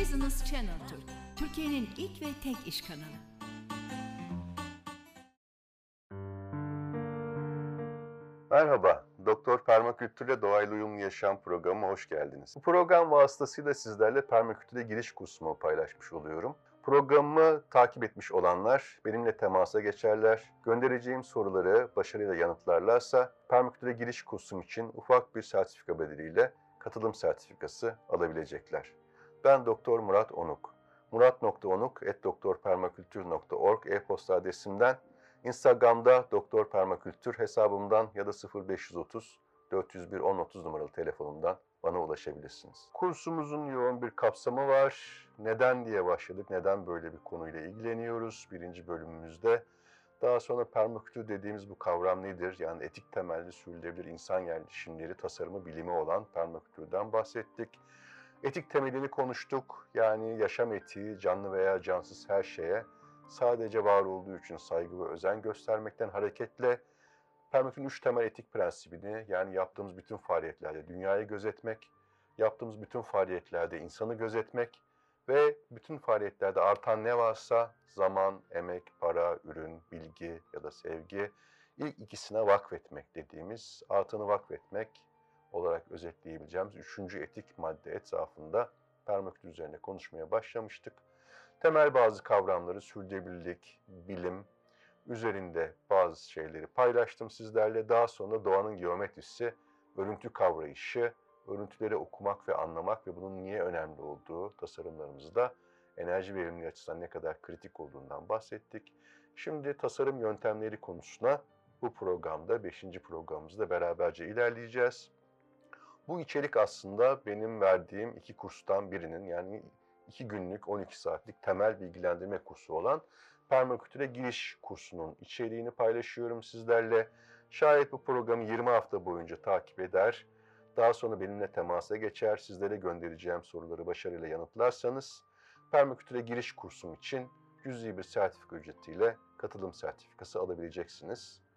Business Channel Türk, Türkiye'nin ilk ve tek iş kanalı. Merhaba, Doktor Permakültür'le Doğayla Uyumlu Yaşam programıma hoş geldiniz. Bu program vasıtasıyla sizlerle permakültüre giriş kursumu paylaşmış oluyorum. Programımı takip etmiş olanlar benimle temasa geçerler. Göndereceğim soruları başarıyla yanıtlarlarsa permakültüre giriş kursum için ufak bir sertifika bedeliyle katılım sertifikası alabilecekler. Ben Doktor Murat Onuk. murat.onuk.doktorpermakültür.org e-posta adresimden Instagram'da Doktor Permakültür hesabımdan ya da 0530 401 1030 numaralı telefonumdan bana ulaşabilirsiniz. Kursumuzun yoğun bir kapsamı var. Neden diye başladık, neden böyle bir konuyla ilgileniyoruz birinci bölümümüzde. Daha sonra permakültür dediğimiz bu kavram nedir? Yani etik temelli sürdürülebilir insan yerleşimleri, tasarımı, bilimi olan permakültürden bahsettik. Etik temelini konuştuk. Yani yaşam etiği, canlı veya cansız her şeye sadece var olduğu için saygı ve özen göstermekten hareketle permakültürün üç temel etik prensibini yani yaptığımız bütün faaliyetlerde dünyayı gözetmek, yaptığımız bütün faaliyetlerde insanı gözetmek ve bütün faaliyetlerde artan ne varsa zaman, emek, para, ürün, bilgi ya da sevgi ilk ikisine vakfetmek dediğimiz artanı vakfetmek olarak özetleyebileceğimiz üçüncü etik madde etrafında permakültür üzerine konuşmaya başlamıştık. Temel bazı kavramları sürdürülebilirlik, bilim üzerinde bazı şeyleri paylaştım sizlerle. Daha sonra doğanın geometrisi, örüntü kavrayışı, örüntüleri okumak ve anlamak ve bunun niye önemli olduğu tasarımlarımızda enerji verimliliği açısından ne kadar kritik olduğundan bahsettik. Şimdi tasarım yöntemleri konusuna bu programda, 5. programımızda beraberce ilerleyeceğiz. Bu içerik aslında benim verdiğim iki kurstan birinin yani 2 günlük 12 saatlik temel bilgilendirme kursu olan permakültüre giriş kursunun içeriğini paylaşıyorum sizlerle. Şayet bu programı 20 hafta boyunca takip eder, daha sonra benimle temasa geçer, sizlere göndereceğim soruları başarıyla yanıtlarsanız permakültüre giriş kursum için cüzi bir sertifika ücretiyle katılım sertifikası alabileceksiniz.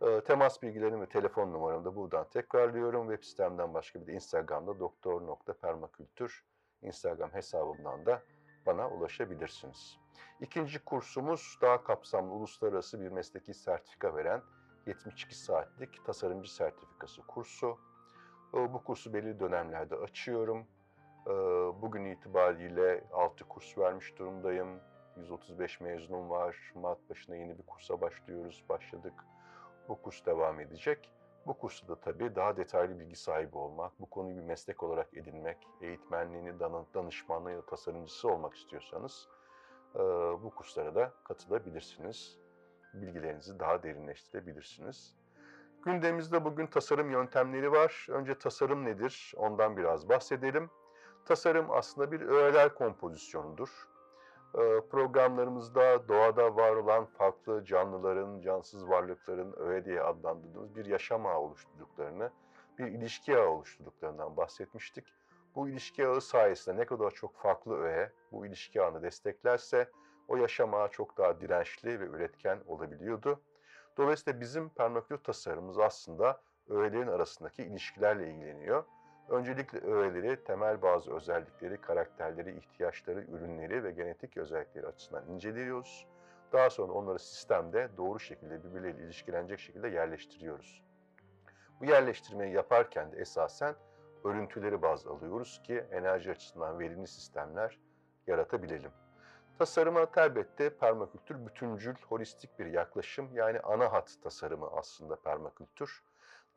E, temas bilgilerimi ve telefon numaramı da buradan tekrarlıyorum. Web sitemden başka bir de Instagram'da doktor.permakültür Instagram hesabımdan da bana ulaşabilirsiniz. İkinci kursumuz daha kapsamlı uluslararası bir mesleki sertifika veren 72 saatlik tasarımcı sertifikası kursu. Bu kursu belirli dönemlerde açıyorum. Bugün itibariyle 6 kurs vermiş durumdayım. 135 mezunum var. Mart başına yeni bir kursa başlıyoruz, başladık. Bu kurs devam edecek. Bu kursta da tabii daha detaylı bilgi sahibi olmak, bu konuyu bir meslek olarak edinmek, eğitmenliğini, danışmanlığı ya tasarımcısı olmak istiyorsanız bu kurslara da katılabilirsiniz. Bilgilerinizi daha derinleştirebilirsiniz. Gündemimizde bugün tasarım yöntemleri var. Önce tasarım nedir? Ondan biraz bahsedelim. Tasarım aslında bir öğeler kompozisyonudur. Programlarımızda doğada var olan farklı canlıların, cansız varlıkların öğe diye adlandırdığımız bir yaşam ağı oluşturduklarını, bir ilişki ağı oluşturduklarından bahsetmiştik. Bu ilişki ağı sayesinde ne kadar çok farklı öğe bu ilişki ağını desteklerse o yaşam ağı çok daha dirençli ve üretken olabiliyordu. Dolayısıyla bizim permakültür tasarımımız aslında öğelerin arasındaki ilişkilerle ilgileniyor. Öncelikle öğeleri, temel bazı özellikleri, karakterleri, ihtiyaçları, ürünleri ve genetik özellikleri açısından inceliyoruz. Daha sonra onları sistemde doğru şekilde birbirleriyle ilişkilenecek şekilde yerleştiriyoruz. Bu yerleştirmeyi yaparken de esasen örüntüleri baz alıyoruz ki enerji açısından verimli sistemler yaratabilelim. Tasarıma elbette permakültür bütüncül, holistik bir yaklaşım yani ana hat tasarımı aslında permakültür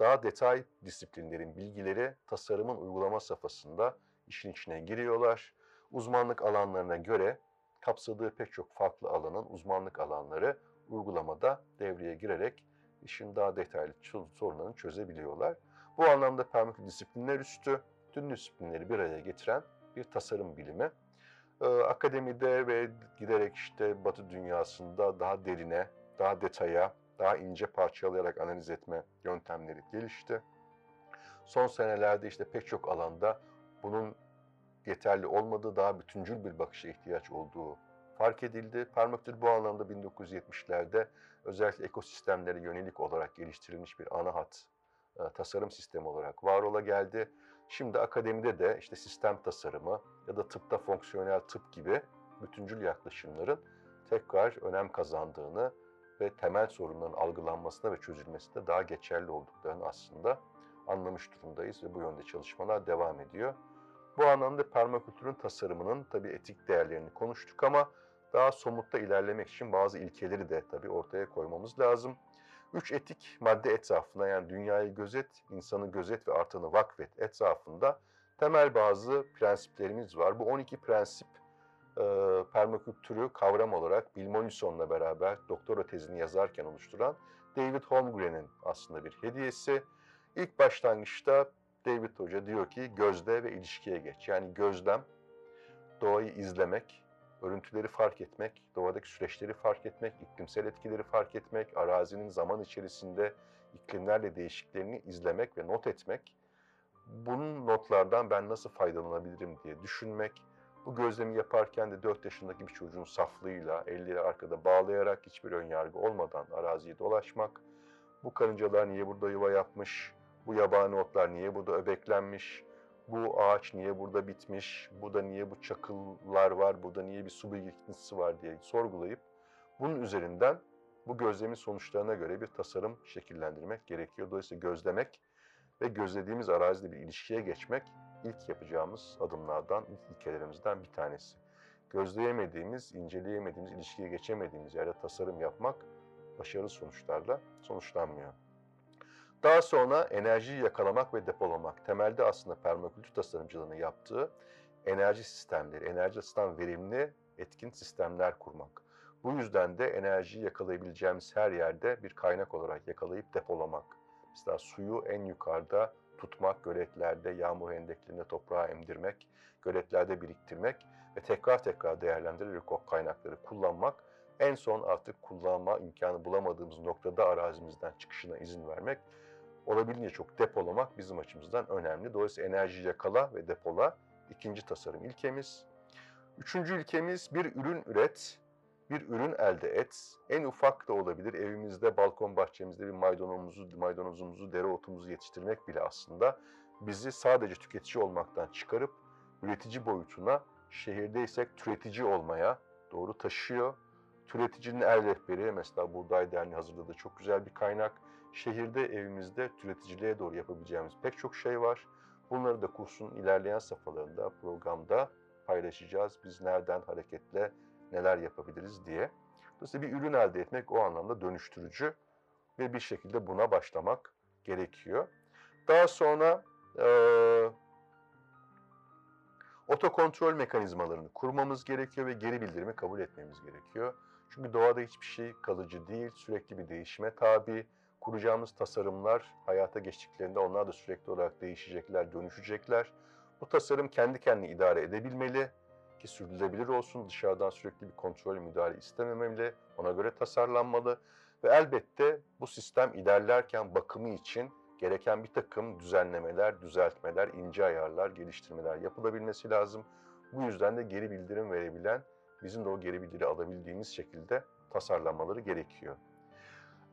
daha detay disiplinlerin bilgileri tasarımın uygulama safhasında işin içine giriyorlar. Uzmanlık alanlarına göre kapsadığı pek çok farklı alanın uzmanlık alanları uygulamada devreye girerek işin daha detaylı sorunlarını çözebiliyorlar. Bu anlamda permakültür disiplinler üstü, tüm disiplinleri bir araya getiren bir tasarım bilimi. Ee, akademide ve giderek işte Batı dünyasında daha derine, daha detaya, daha ince parçalayarak analiz etme yöntemleri gelişti. Son senelerde işte pek çok alanda bunun yeterli olmadığı, daha bütüncül bir bakışa ihtiyaç olduğu fark edildi. Permaktür bu anlamda 1970'lerde özellikle ekosistemlere yönelik olarak geliştirilmiş bir ana hat e, tasarım sistemi olarak var ola geldi. Şimdi akademide de işte sistem tasarımı ya da tıpta fonksiyonel tıp gibi bütüncül yaklaşımların tekrar önem kazandığını ve temel sorunların algılanmasına ve çözülmesinde daha geçerli olduklarını aslında anlamış durumdayız ve bu yönde çalışmalar devam ediyor. Bu anlamda permakültürün tasarımının tabii etik değerlerini konuştuk ama daha somutta ilerlemek için bazı ilkeleri de tabii ortaya koymamız lazım. Üç etik madde etrafında yani dünyayı gözet, insanı gözet ve artanı vakfet etrafında temel bazı prensiplerimiz var. Bu 12 prensip e, permakültürü kavram olarak Bill Mollison'la beraber doktora tezini yazarken oluşturan David Holmgren'in aslında bir hediyesi. İlk başlangıçta David Hoca diyor ki gözle ve ilişkiye geç. Yani gözlem, doğayı izlemek, örüntüleri fark etmek, doğadaki süreçleri fark etmek, iklimsel etkileri fark etmek, arazinin zaman içerisinde iklimlerle değişikliklerini izlemek ve not etmek, bunun notlardan ben nasıl faydalanabilirim diye düşünmek, bu gözlemi yaparken de 4 yaşındaki bir çocuğun saflığıyla, elleri arkada bağlayarak hiçbir ön yargı olmadan araziyi dolaşmak, bu karıncalar niye burada yuva yapmış, bu yabani otlar niye burada öbeklenmiş, bu ağaç niye burada bitmiş, burada niye bu çakıllar var, burada niye bir su birikintisi var? diye sorgulayıp bunun üzerinden bu gözlemin sonuçlarına göre bir tasarım şekillendirmek gerekiyor. Dolayısıyla gözlemek ve gözlediğimiz arazide bir ilişkiye geçmek ilk yapacağımız adımlardan, ilk ilkelerimizden bir tanesi. Gözleyemediğimiz, inceleyemediğimiz, ilişkiye geçemediğimiz yerde tasarım yapmak başarılı sonuçlarla sonuçlanmıyor. Daha sonra enerjiyi yakalamak ve depolamak. Temelde aslında permakültür tasarımcılığını yaptığı enerji sistemleri, enerji açısından verimli, etkin sistemler kurmak. Bu yüzden de enerjiyi yakalayabileceğimiz her yerde bir kaynak olarak yakalayıp depolamak. Mesela suyu en yukarıda tutmak, göletlerde, yağmur hendeklerinde toprağa emdirmek, göletlerde biriktirmek ve tekrar tekrar değerlendirerek o kaynakları kullanmak. En son artık kullanma imkanı bulamadığımız noktada arazimizden çıkışına izin vermek olabildiğince çok depolamak bizim açımızdan önemli. Dolayısıyla enerji yakala ve depola ikinci tasarım ilkemiz. Üçüncü ilkemiz bir ürün üret, bir ürün elde et. En ufak da olabilir. Evimizde, balkon bahçemizde bir maydanozumuzu, maydanozumuzu, dereotumuzu yetiştirmek bile aslında bizi sadece tüketici olmaktan çıkarıp üretici boyutuna, şehirdeysek türetici olmaya doğru taşıyor. Türeticinin el rehberi mesela Buğday Derneği hazırladığı çok güzel bir kaynak. Şehirde, evimizde türeticiliğe doğru yapabileceğimiz pek çok şey var. Bunları da kursun ilerleyen safhalarında, programda paylaşacağız. Biz nereden hareketle neler yapabiliriz diye. Dolayısıyla bir ürün elde etmek o anlamda dönüştürücü ve bir şekilde buna başlamak gerekiyor. Daha sonra e, otokontrol mekanizmalarını kurmamız gerekiyor ve geri bildirimi kabul etmemiz gerekiyor. Çünkü doğada hiçbir şey kalıcı değil, sürekli bir değişime tabi. Kuracağımız tasarımlar hayata geçtiklerinde onlar da sürekli olarak değişecekler, dönüşecekler. Bu tasarım kendi kendini idare edebilmeli ki sürdürülebilir olsun. Dışarıdan sürekli bir kontrol müdahale istememeli, ona göre tasarlanmalı. Ve elbette bu sistem ilerlerken bakımı için gereken bir takım düzenlemeler, düzeltmeler, ince ayarlar, geliştirmeler yapılabilmesi lazım. Bu yüzden de geri bildirim verebilen, bizim de o geri bildiri alabildiğimiz şekilde tasarlanmaları gerekiyor.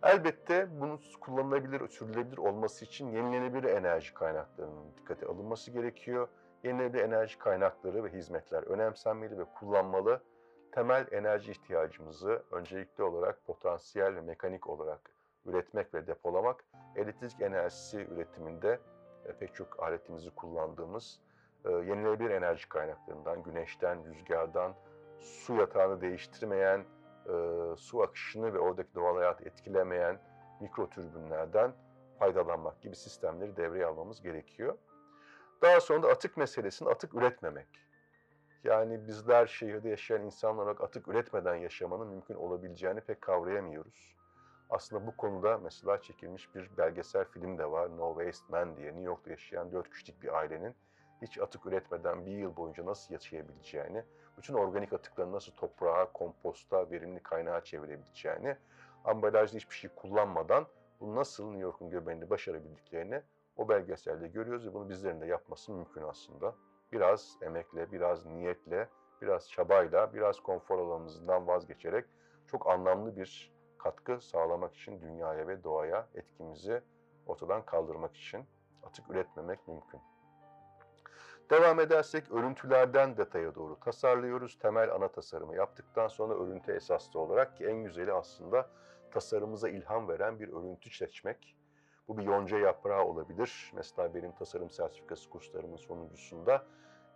Elbette bunu kullanılabilir, sürdürülebilir olması için yenilenebilir enerji kaynaklarının dikkate alınması gerekiyor. Yenilenebilir enerji kaynakları ve hizmetler önemsenmeli ve kullanmalı. Temel enerji ihtiyacımızı öncelikli olarak potansiyel ve mekanik olarak üretmek ve depolamak, elektrik enerjisi üretiminde e, pek çok aletimizi kullandığımız e, yenilenebilir enerji kaynaklarından, güneşten, rüzgardan, su yatağını değiştirmeyen, e, su akışını ve oradaki doğal hayatı etkilemeyen mikrotürbünlerden faydalanmak gibi sistemleri devreye almamız gerekiyor. Daha sonra da atık meselesini atık üretmemek. Yani bizler şehirde yaşayan insanlar olarak atık üretmeden yaşamanın mümkün olabileceğini pek kavrayamıyoruz. Aslında bu konuda mesela çekilmiş bir belgesel film de var. No Waste Man diye New York'ta yaşayan dört kişilik bir ailenin hiç atık üretmeden bir yıl boyunca nasıl yaşayabileceğini, bütün organik atıkları nasıl toprağa, komposta, verimli kaynağa çevirebileceğini, ambalajda hiçbir şey kullanmadan bunu nasıl New York'un göbeğinde başarabildiklerini o belgeselde görüyoruz ve bunu bizlerin de yapması mümkün aslında. Biraz emekle, biraz niyetle, biraz çabayla, biraz konfor alanımızdan vazgeçerek çok anlamlı bir katkı sağlamak için dünyaya ve doğaya etkimizi ortadan kaldırmak için atık üretmemek mümkün. Devam edersek örüntülerden detaya doğru tasarlıyoruz. Temel ana tasarımı yaptıktan sonra örüntü esaslı olarak ki en güzeli aslında tasarımıza ilham veren bir örüntü seçmek. Bu bir yonca yaprağı olabilir. Mesela benim tasarım sertifikası kurslarımın sonuncusunda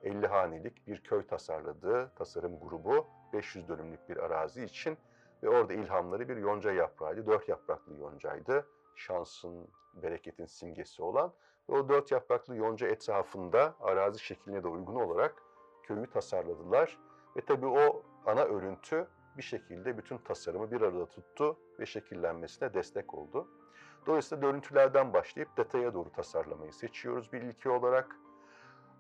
50 hanelik bir köy tasarladığı tasarım grubu 500 dönümlük bir arazi için ve orada ilhamları bir yonca yaprağıydı. Dört yapraklı yoncaydı. Şansın, bereketin simgesi olan. Ve o dört yapraklı yonca etrafında arazi şekline de uygun olarak köyü tasarladılar. Ve tabii o ana örüntü bir şekilde bütün tasarımı bir arada tuttu ve şekillenmesine destek oldu. Dolayısıyla örüntülerden başlayıp detaya doğru tasarlamayı seçiyoruz bir ilki olarak.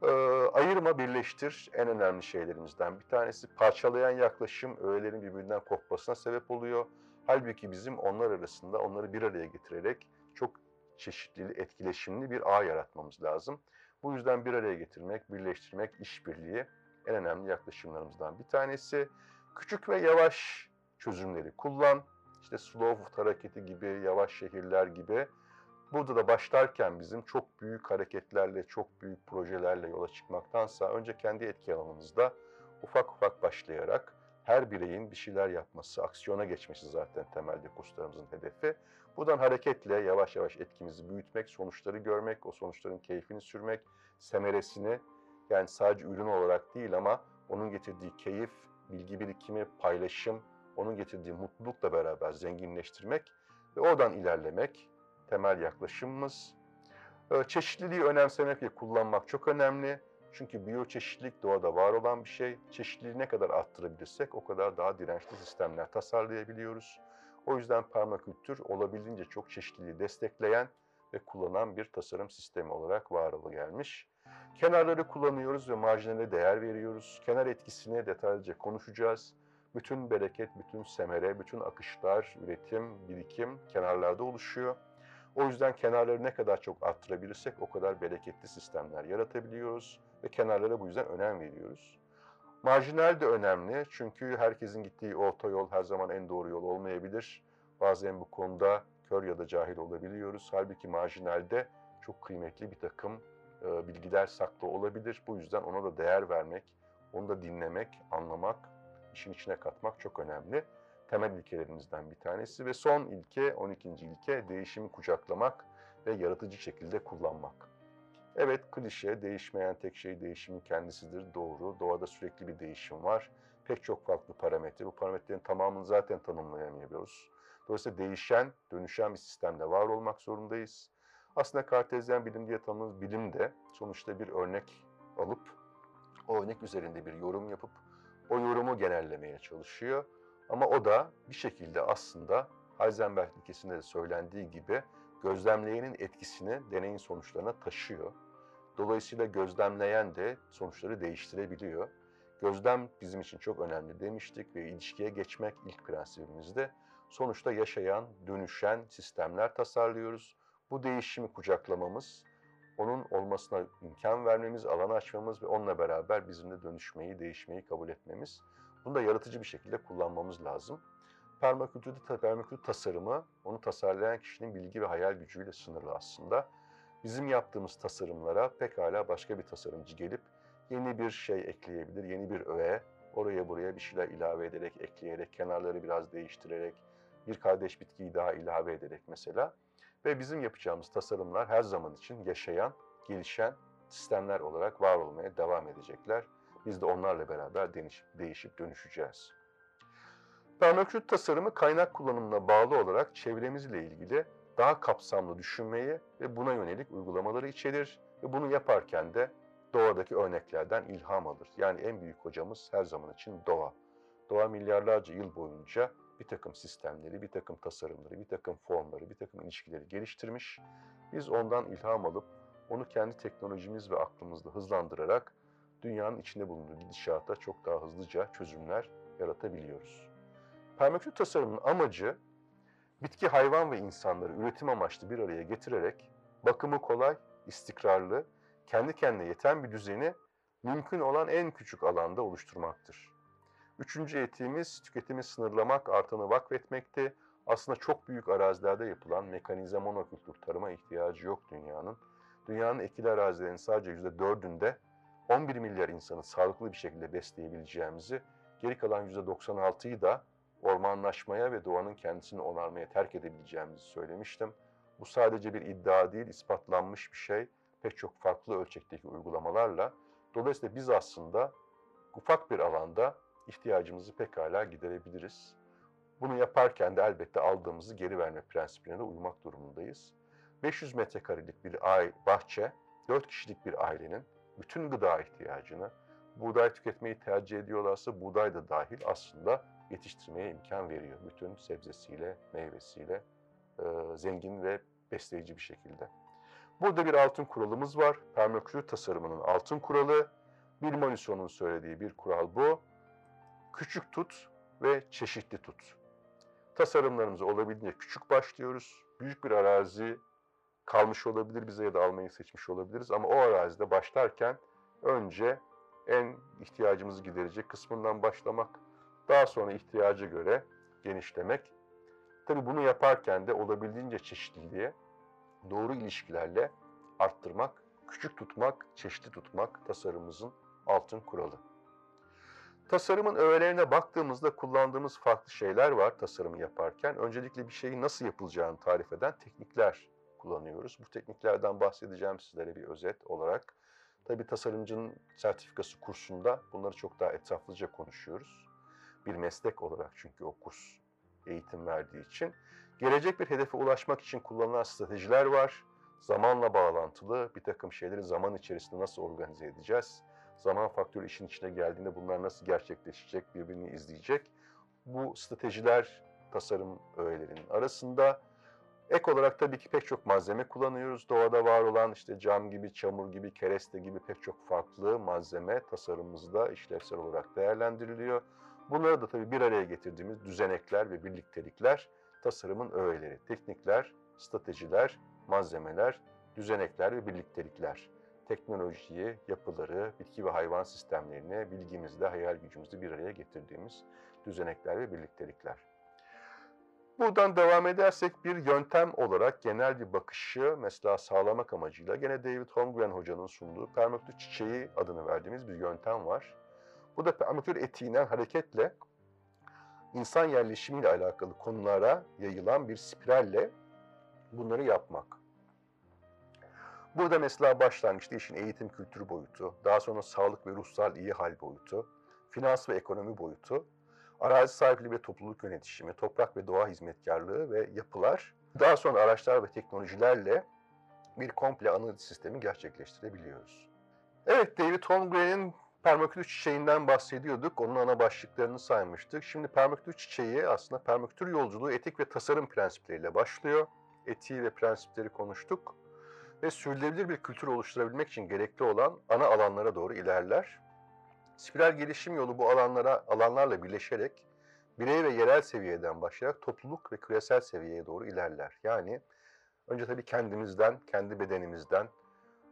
Ee, ayırma, birleştir en önemli şeylerimizden bir tanesi. Parçalayan yaklaşım öğelerin birbirinden kopmasına sebep oluyor. Halbuki bizim onlar arasında onları bir araya getirerek çok çeşitli, etkileşimli bir ağ yaratmamız lazım. Bu yüzden bir araya getirmek, birleştirmek, işbirliği en önemli yaklaşımlarımızdan bir tanesi. Küçük ve yavaş çözümleri kullan. İşte slow hareketi gibi, yavaş şehirler gibi. Burada da başlarken bizim çok büyük hareketlerle, çok büyük projelerle yola çıkmaktansa önce kendi etki alanımızda ufak ufak başlayarak her bireyin bir şeyler yapması, aksiyona geçmesi zaten temelde kurslarımızın hedefi. Buradan hareketle yavaş yavaş etkimizi büyütmek, sonuçları görmek, o sonuçların keyfini sürmek, semeresini yani sadece ürün olarak değil ama onun getirdiği keyif, bilgi birikimi, paylaşım, onun getirdiği mutlulukla beraber zenginleştirmek ve oradan ilerlemek temel yaklaşımımız. Ee, Çeşitliliği önemsemek ve kullanmak çok önemli. Çünkü biyoçeşitlilik doğada var olan bir şey. Çeşitliliği ne kadar arttırabilirsek o kadar daha dirençli sistemler tasarlayabiliyoruz. O yüzden permakültür olabildiğince çok çeşitliliği destekleyen ve kullanan bir tasarım sistemi olarak var gelmiş. Kenarları kullanıyoruz ve marjinale değer veriyoruz. Kenar etkisini detaylıca konuşacağız. Bütün bereket, bütün semere, bütün akışlar, üretim, birikim kenarlarda oluşuyor. O yüzden kenarları ne kadar çok arttırabilirsek o kadar bereketli sistemler yaratabiliyoruz ve kenarlara bu yüzden önem veriyoruz. Marjinal de önemli çünkü herkesin gittiği orta yol her zaman en doğru yol olmayabilir. Bazen bu konuda kör ya da cahil olabiliyoruz. Halbuki marjinalde çok kıymetli bir takım e, bilgiler saklı olabilir. Bu yüzden ona da değer vermek, onu da dinlemek, anlamak, işin içine katmak çok önemli. Temel ilkelerimizden bir tanesi ve son ilke, 12. ilke değişimi kucaklamak ve yaratıcı şekilde kullanmak. Evet klişe, değişmeyen tek şey değişimin kendisidir. Doğru, doğada sürekli bir değişim var. Pek çok farklı parametre. Bu parametrelerin tamamını zaten tanımlayamıyoruz. Dolayısıyla değişen, dönüşen bir sistemde var olmak zorundayız. Aslında kartezyen bilim diye tanımladığımız bilim de sonuçta bir örnek alıp o örnek üzerinde bir yorum yapıp o yorumu genellemeye çalışıyor. Ama o da bir şekilde aslında Heisenberg ilkesinde de söylendiği gibi gözlemleyenin etkisini deneyin sonuçlarına taşıyor. Dolayısıyla gözlemleyen de sonuçları değiştirebiliyor. Gözlem bizim için çok önemli demiştik ve ilişkiye geçmek ilk prensibimizde. Sonuçta yaşayan, dönüşen sistemler tasarlıyoruz. Bu değişimi kucaklamamız, onun olmasına imkan vermemiz, alan açmamız ve onunla beraber bizimle dönüşmeyi, değişmeyi kabul etmemiz. Bunu da yaratıcı bir şekilde kullanmamız lazım. Permakültürde permakültür tasarımı, onu tasarlayan kişinin bilgi ve hayal gücüyle sınırlı aslında. Bizim yaptığımız tasarımlara pekala başka bir tasarımcı gelip yeni bir şey ekleyebilir, yeni bir öğe, oraya buraya bir şeyler ilave ederek, ekleyerek, kenarları biraz değiştirerek, bir kardeş bitkiyi daha ilave ederek mesela. Ve bizim yapacağımız tasarımlar her zaman için yaşayan, gelişen sistemler olarak var olmaya devam edecekler. Biz de onlarla beraber değişip, değişip dönüşeceğiz. Permakültür tasarımı kaynak kullanımına bağlı olarak çevremizle ilgili daha kapsamlı düşünmeyi ve buna yönelik uygulamaları içerir ve bunu yaparken de doğadaki örneklerden ilham alır. Yani en büyük hocamız her zaman için doğa. Doğa milyarlarca yıl boyunca bir takım sistemleri, bir takım tasarımları, bir takım formları, bir takım ilişkileri geliştirmiş. Biz ondan ilham alıp onu kendi teknolojimiz ve aklımızla hızlandırarak dünyanın içinde bulunduğu gidişata çok daha hızlıca çözümler yaratabiliyoruz. Permakültür tasarımının amacı bitki, hayvan ve insanları üretim amaçlı bir araya getirerek bakımı kolay, istikrarlı, kendi kendine yeten bir düzeni mümkün olan en küçük alanda oluşturmaktır. Üçüncü etiğimiz tüketimi sınırlamak, artanı vakfetmekti. Aslında çok büyük arazilerde yapılan mekanize monokültür tarıma ihtiyacı yok dünyanın. Dünyanın ekili arazilerinin sadece yüzde dördünde 11 milyar insanı sağlıklı bir şekilde besleyebileceğimizi, geri kalan %96'yı da ormanlaşmaya ve doğanın kendisini onarmaya terk edebileceğimizi söylemiştim. Bu sadece bir iddia değil, ispatlanmış bir şey. Pek çok farklı ölçekteki uygulamalarla. Dolayısıyla biz aslında ufak bir alanda ihtiyacımızı pekala giderebiliriz. Bunu yaparken de elbette aldığımızı geri verme prensibine de uymak durumundayız. 500 metrekarelik bir ay bahçe, 4 kişilik bir ailenin bütün gıda ihtiyacını, buğday tüketmeyi tercih ediyorlarsa buğday da dahil aslında yetiştirmeye imkan veriyor. Bütün sebzesiyle, meyvesiyle e, zengin ve besleyici bir şekilde. Burada bir altın kuralımız var. Permakültür tasarımının altın kuralı. Bill Monison'un söylediği bir kural bu. Küçük tut ve çeşitli tut. Tasarımlarımıza olabildiğince küçük başlıyoruz. Büyük bir arazi kalmış olabilir bize ya da almayı seçmiş olabiliriz ama o arazide başlarken önce en ihtiyacımızı giderecek kısmından başlamak, daha sonra ihtiyaca göre genişlemek. Tabii bunu yaparken de olabildiğince çeşitliliğe doğru ilişkilerle arttırmak, küçük tutmak, çeşitli tutmak tasarımımızın altın kuralı. Tasarımın öğelerine baktığımızda kullandığımız farklı şeyler var tasarımı yaparken. Öncelikle bir şeyin nasıl yapılacağını tarif eden teknikler kullanıyoruz. Bu tekniklerden bahsedeceğim sizlere bir özet olarak. Tabii tasarımcının sertifikası kursunda bunları çok daha etraflıca konuşuyoruz. Bir meslek olarak çünkü o kurs eğitim verdiği için. Gelecek bir hedefe ulaşmak için kullanılan stratejiler var. Zamanla bağlantılı bir takım şeyleri zaman içerisinde nasıl organize edeceğiz? Zaman faktörü işin içine geldiğinde bunlar nasıl gerçekleşecek, birbirini izleyecek? Bu stratejiler tasarım öğelerinin arasında. Ek olarak tabii ki pek çok malzeme kullanıyoruz. Doğada var olan işte cam gibi, çamur gibi, kereste gibi pek çok farklı malzeme tasarımımızda işlevsel olarak değerlendiriliyor. Bunları da tabii bir araya getirdiğimiz düzenekler ve birliktelikler tasarımın öğeleri, teknikler, stratejiler, malzemeler, düzenekler ve birliktelikler. Teknolojiyi, yapıları, bitki ve hayvan sistemlerini, bilgimizle, hayal gücümüzü bir araya getirdiğimiz düzenekler ve birliktelikler. Buradan devam edersek bir yöntem olarak genel bir bakışı mesela sağlamak amacıyla gene David Holmgren hocanın sunduğu permakultür çiçeği adını verdiğimiz bir yöntem var. Bu da permakultür etiğinden hareketle insan yerleşimiyle alakalı konulara yayılan bir spiralle bunları yapmak. Burada mesela başlangıçta işin eğitim kültürü boyutu, daha sonra sağlık ve ruhsal iyi hal boyutu, finans ve ekonomi boyutu, arazi sahipliği ve topluluk yönetişimi, toprak ve doğa hizmetkarlığı ve yapılar, daha sonra araçlar ve teknolojilerle bir komple analiz sistemi gerçekleştirebiliyoruz. Evet, David Holmgren'in permakültür çiçeğinden bahsediyorduk. Onun ana başlıklarını saymıştık. Şimdi permakültür çiçeği aslında permakültür yolculuğu etik ve tasarım prensipleriyle başlıyor. Etiği ve prensipleri konuştuk. Ve sürdürülebilir bir kültür oluşturabilmek için gerekli olan ana alanlara doğru ilerler. Spiral gelişim yolu bu alanlara alanlarla birleşerek birey ve yerel seviyeden başlayarak topluluk ve küresel seviyeye doğru ilerler. Yani önce tabii kendimizden, kendi bedenimizden,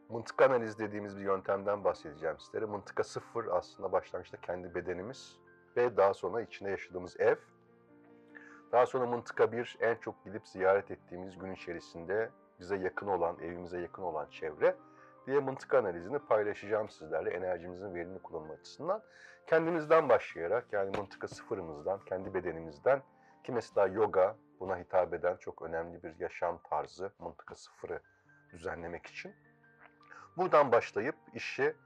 mıntıka analiz dediğimiz bir yöntemden bahsedeceğim sizlere. Mıntıka sıfır aslında başlangıçta kendi bedenimiz ve daha sonra içinde yaşadığımız ev. Daha sonra mıntıka bir en çok gidip ziyaret ettiğimiz gün içerisinde bize yakın olan, evimize yakın olan çevre diye mıntıka analizini paylaşacağım sizlerle enerjimizin verimli kullanımı açısından. Kendimizden başlayarak yani mıntıka sıfırımızdan, kendi bedenimizden ki mesela yoga buna hitap eden çok önemli bir yaşam tarzı mıntıka sıfırı düzenlemek için. Buradan başlayıp işi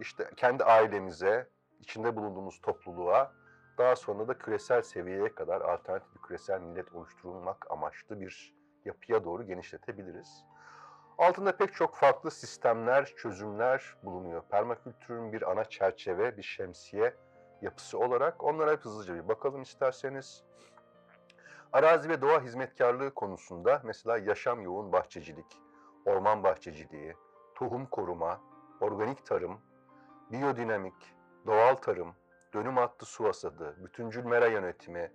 işte kendi ailemize, içinde bulunduğumuz topluluğa, daha sonra da küresel seviyeye kadar alternatif bir küresel millet oluşturulmak amaçlı bir yapıya doğru genişletebiliriz. Altında pek çok farklı sistemler, çözümler bulunuyor. Permakültürün bir ana çerçeve, bir şemsiye yapısı olarak. Onlara hızlıca bir bakalım isterseniz. Arazi ve doğa hizmetkarlığı konusunda mesela yaşam yoğun bahçecilik, orman bahçeciliği, tohum koruma, organik tarım, biyodinamik, doğal tarım, dönüm hattı su hasadı, bütüncül mera yönetimi,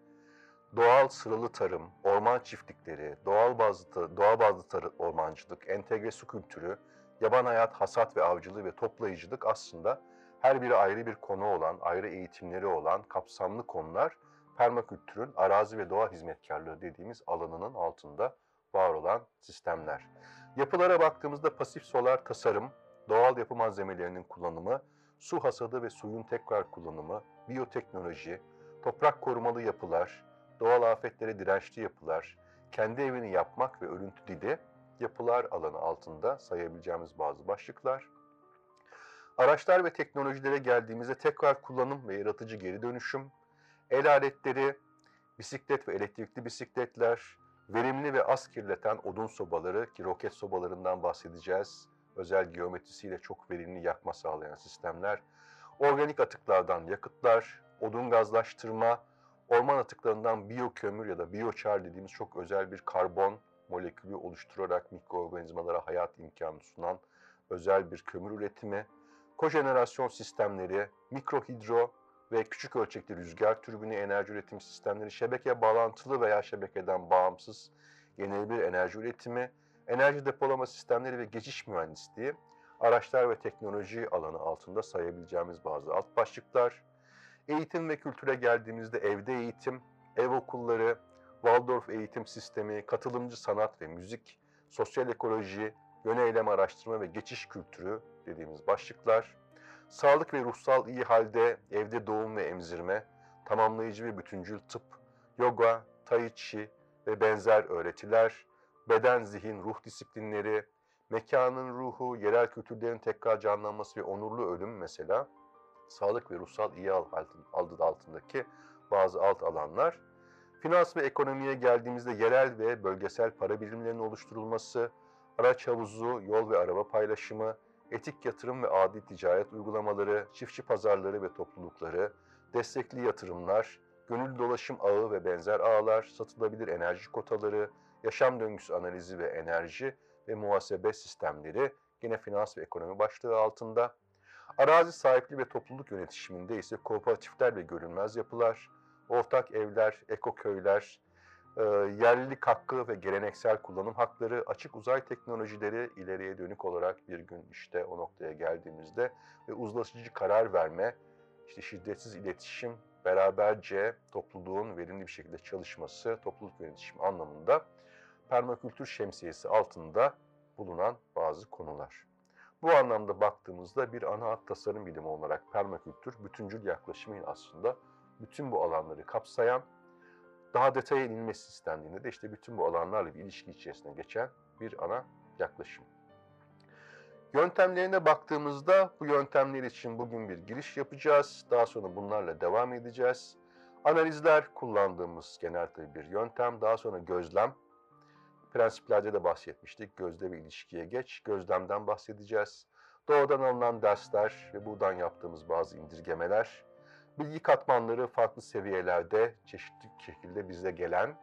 doğal sıralı tarım, orman çiftlikleri, doğal bazlı, doğa bazlı tarı, ormancılık, entegre su kültürü, yaban hayat, hasat ve avcılığı ve toplayıcılık aslında her biri ayrı bir konu olan, ayrı eğitimleri olan kapsamlı konular permakültürün arazi ve doğa hizmetkarlığı dediğimiz alanının altında var olan sistemler. Yapılara baktığımızda pasif solar tasarım, doğal yapı malzemelerinin kullanımı, su hasadı ve suyun tekrar kullanımı, biyoteknoloji, toprak korumalı yapılar, doğal afetlere dirençli yapılar, kendi evini yapmak ve örüntü dili, yapılar alanı altında sayabileceğimiz bazı başlıklar. Araçlar ve teknolojilere geldiğimizde tekrar kullanım ve yaratıcı geri dönüşüm, el aletleri, bisiklet ve elektrikli bisikletler, verimli ve az kirleten odun sobaları ki roket sobalarından bahsedeceğiz. Özel geometrisiyle çok verimli yakma sağlayan sistemler, organik atıklardan yakıtlar, odun gazlaştırma, orman atıklarından biyokömür ya da biyoçar dediğimiz çok özel bir karbon molekülü oluşturarak mikroorganizmalara hayat imkanı sunan özel bir kömür üretimi, kojenerasyon sistemleri, mikrohidro ve küçük ölçekli rüzgar türbini enerji üretim sistemleri, şebeke bağlantılı veya şebekeden bağımsız yenilenebilir enerji üretimi, enerji depolama sistemleri ve geçiş mühendisliği, araçlar ve teknoloji alanı altında sayabileceğimiz bazı alt başlıklar. Eğitim ve kültüre geldiğimizde evde eğitim, ev okulları, Waldorf eğitim sistemi, katılımcı sanat ve müzik, sosyal ekoloji, yön eylem araştırma ve geçiş kültürü dediğimiz başlıklar. Sağlık ve ruhsal iyi halde evde doğum ve emzirme, tamamlayıcı ve bütüncül tıp, yoga, tai chi ve benzer öğretiler, beden, zihin, ruh disiplinleri, mekanın ruhu, yerel kültürlerin tekrar canlanması ve onurlu ölüm mesela, sağlık ve ruhsal iyi altın, altındaki bazı alt alanlar. Finans ve ekonomiye geldiğimizde yerel ve bölgesel para birimlerinin oluşturulması, araç havuzu, yol ve araba paylaşımı, etik yatırım ve adil ticaret uygulamaları, çiftçi pazarları ve toplulukları, destekli yatırımlar, gönüllü dolaşım ağı ve benzer ağlar, satılabilir enerji kotaları, yaşam döngüsü analizi ve enerji ve muhasebe sistemleri yine finans ve ekonomi başlığı altında. Arazi sahipliği ve topluluk yönetişiminde ise kooperatifler ve görünmez yapılar, ortak evler, ekoköyler, e, yerlilik hakkı ve geleneksel kullanım hakları, açık uzay teknolojileri ileriye dönük olarak bir gün işte o noktaya geldiğimizde ve uzlaşıcı karar verme, işte şiddetsiz iletişim, beraberce topluluğun verimli bir şekilde çalışması, topluluk yönetişimi anlamında permakültür şemsiyesi altında bulunan bazı konular. Bu anlamda baktığımızda bir ana hat tasarım bilimi olarak permakültür bütüncül yaklaşımın aslında bütün bu alanları kapsayan, daha detaya inilmesi istendiğinde de işte bütün bu alanlarla bir ilişki içerisinde geçen bir ana yaklaşım. Yöntemlerine baktığımızda bu yöntemler için bugün bir giriş yapacağız. Daha sonra bunlarla devam edeceğiz. Analizler kullandığımız genel bir yöntem. Daha sonra gözlem. Prensiplerde de bahsetmiştik. Gözle ve ilişkiye geç. Gözlemden bahsedeceğiz. Doğadan alınan dersler ve buradan yaptığımız bazı indirgemeler Bilgi katmanları farklı seviyelerde çeşitli şekilde bize gelen,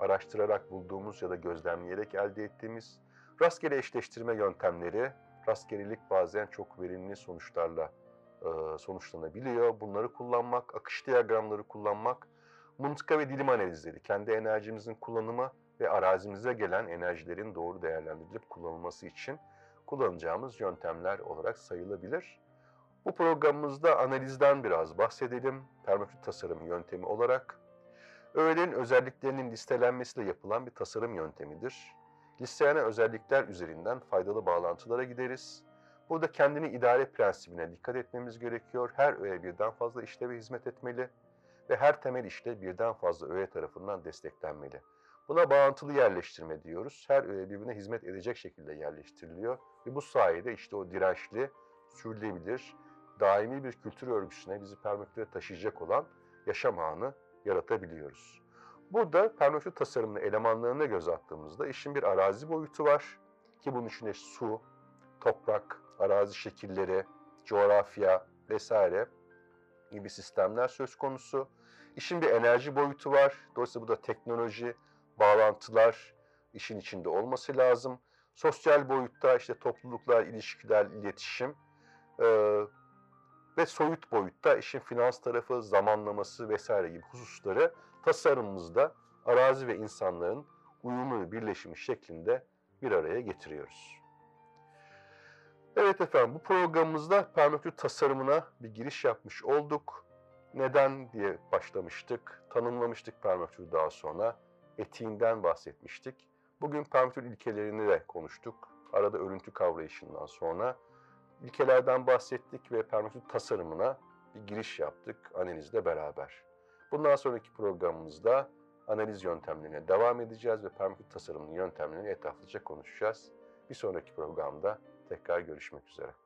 araştırarak bulduğumuz ya da gözlemleyerek elde ettiğimiz rastgele eşleştirme yöntemleri, rastgelelik bazen çok verimli sonuçlarla e, sonuçlanabiliyor. Bunları kullanmak, akış diyagramları kullanmak, mıntıka ve dilim analizleri, kendi enerjimizin kullanımı ve arazimize gelen enerjilerin doğru değerlendirilip kullanılması için kullanacağımız yöntemler olarak sayılabilir. Bu programımızda analizden biraz bahsedelim. Permakültür tasarım yöntemi olarak. Öğelerin özelliklerinin listelenmesiyle yapılan bir tasarım yöntemidir. Listelenen özellikler üzerinden faydalı bağlantılara gideriz. Burada kendini idare prensibine dikkat etmemiz gerekiyor. Her öğe birden fazla işleve hizmet etmeli ve her temel işte birden fazla öğe tarafından desteklenmeli. Buna bağlantılı yerleştirme diyoruz. Her birbirine hizmet edecek şekilde yerleştiriliyor ve bu sayede işte o dirençli, sürdürülebilir, daimi bir kültür örgüsüne bizi permakültüre taşıyacak olan yaşam ağını yaratabiliyoruz. Burada permakültür tasarımının elemanlarına göz attığımızda işin bir arazi boyutu var ki bunun içinde su, toprak, arazi şekilleri, coğrafya vesaire gibi sistemler söz konusu. İşin bir enerji boyutu var. Dolayısıyla burada teknoloji, bağlantılar işin içinde olması lazım. Sosyal boyutta işte topluluklar, ilişkiler, iletişim, ve soyut boyutta işin finans tarafı, zamanlaması vesaire gibi hususları tasarımımızda arazi ve insanların uyumlu ve birleşimi şeklinde bir araya getiriyoruz. Evet efendim bu programımızda permakültür tasarımına bir giriş yapmış olduk. Neden diye başlamıştık, tanımlamıştık permakültürü daha sonra, etiğinden bahsetmiştik. Bugün permakültür ilkelerini de konuştuk. Arada örüntü kavrayışından sonra İlkelerden bahsettik ve permakültür tasarımına bir giriş yaptık analizle beraber. Bundan sonraki programımızda analiz yöntemlerine devam edeceğiz ve permakültür tasarımının yöntemlerini etraflıca konuşacağız. Bir sonraki programda tekrar görüşmek üzere.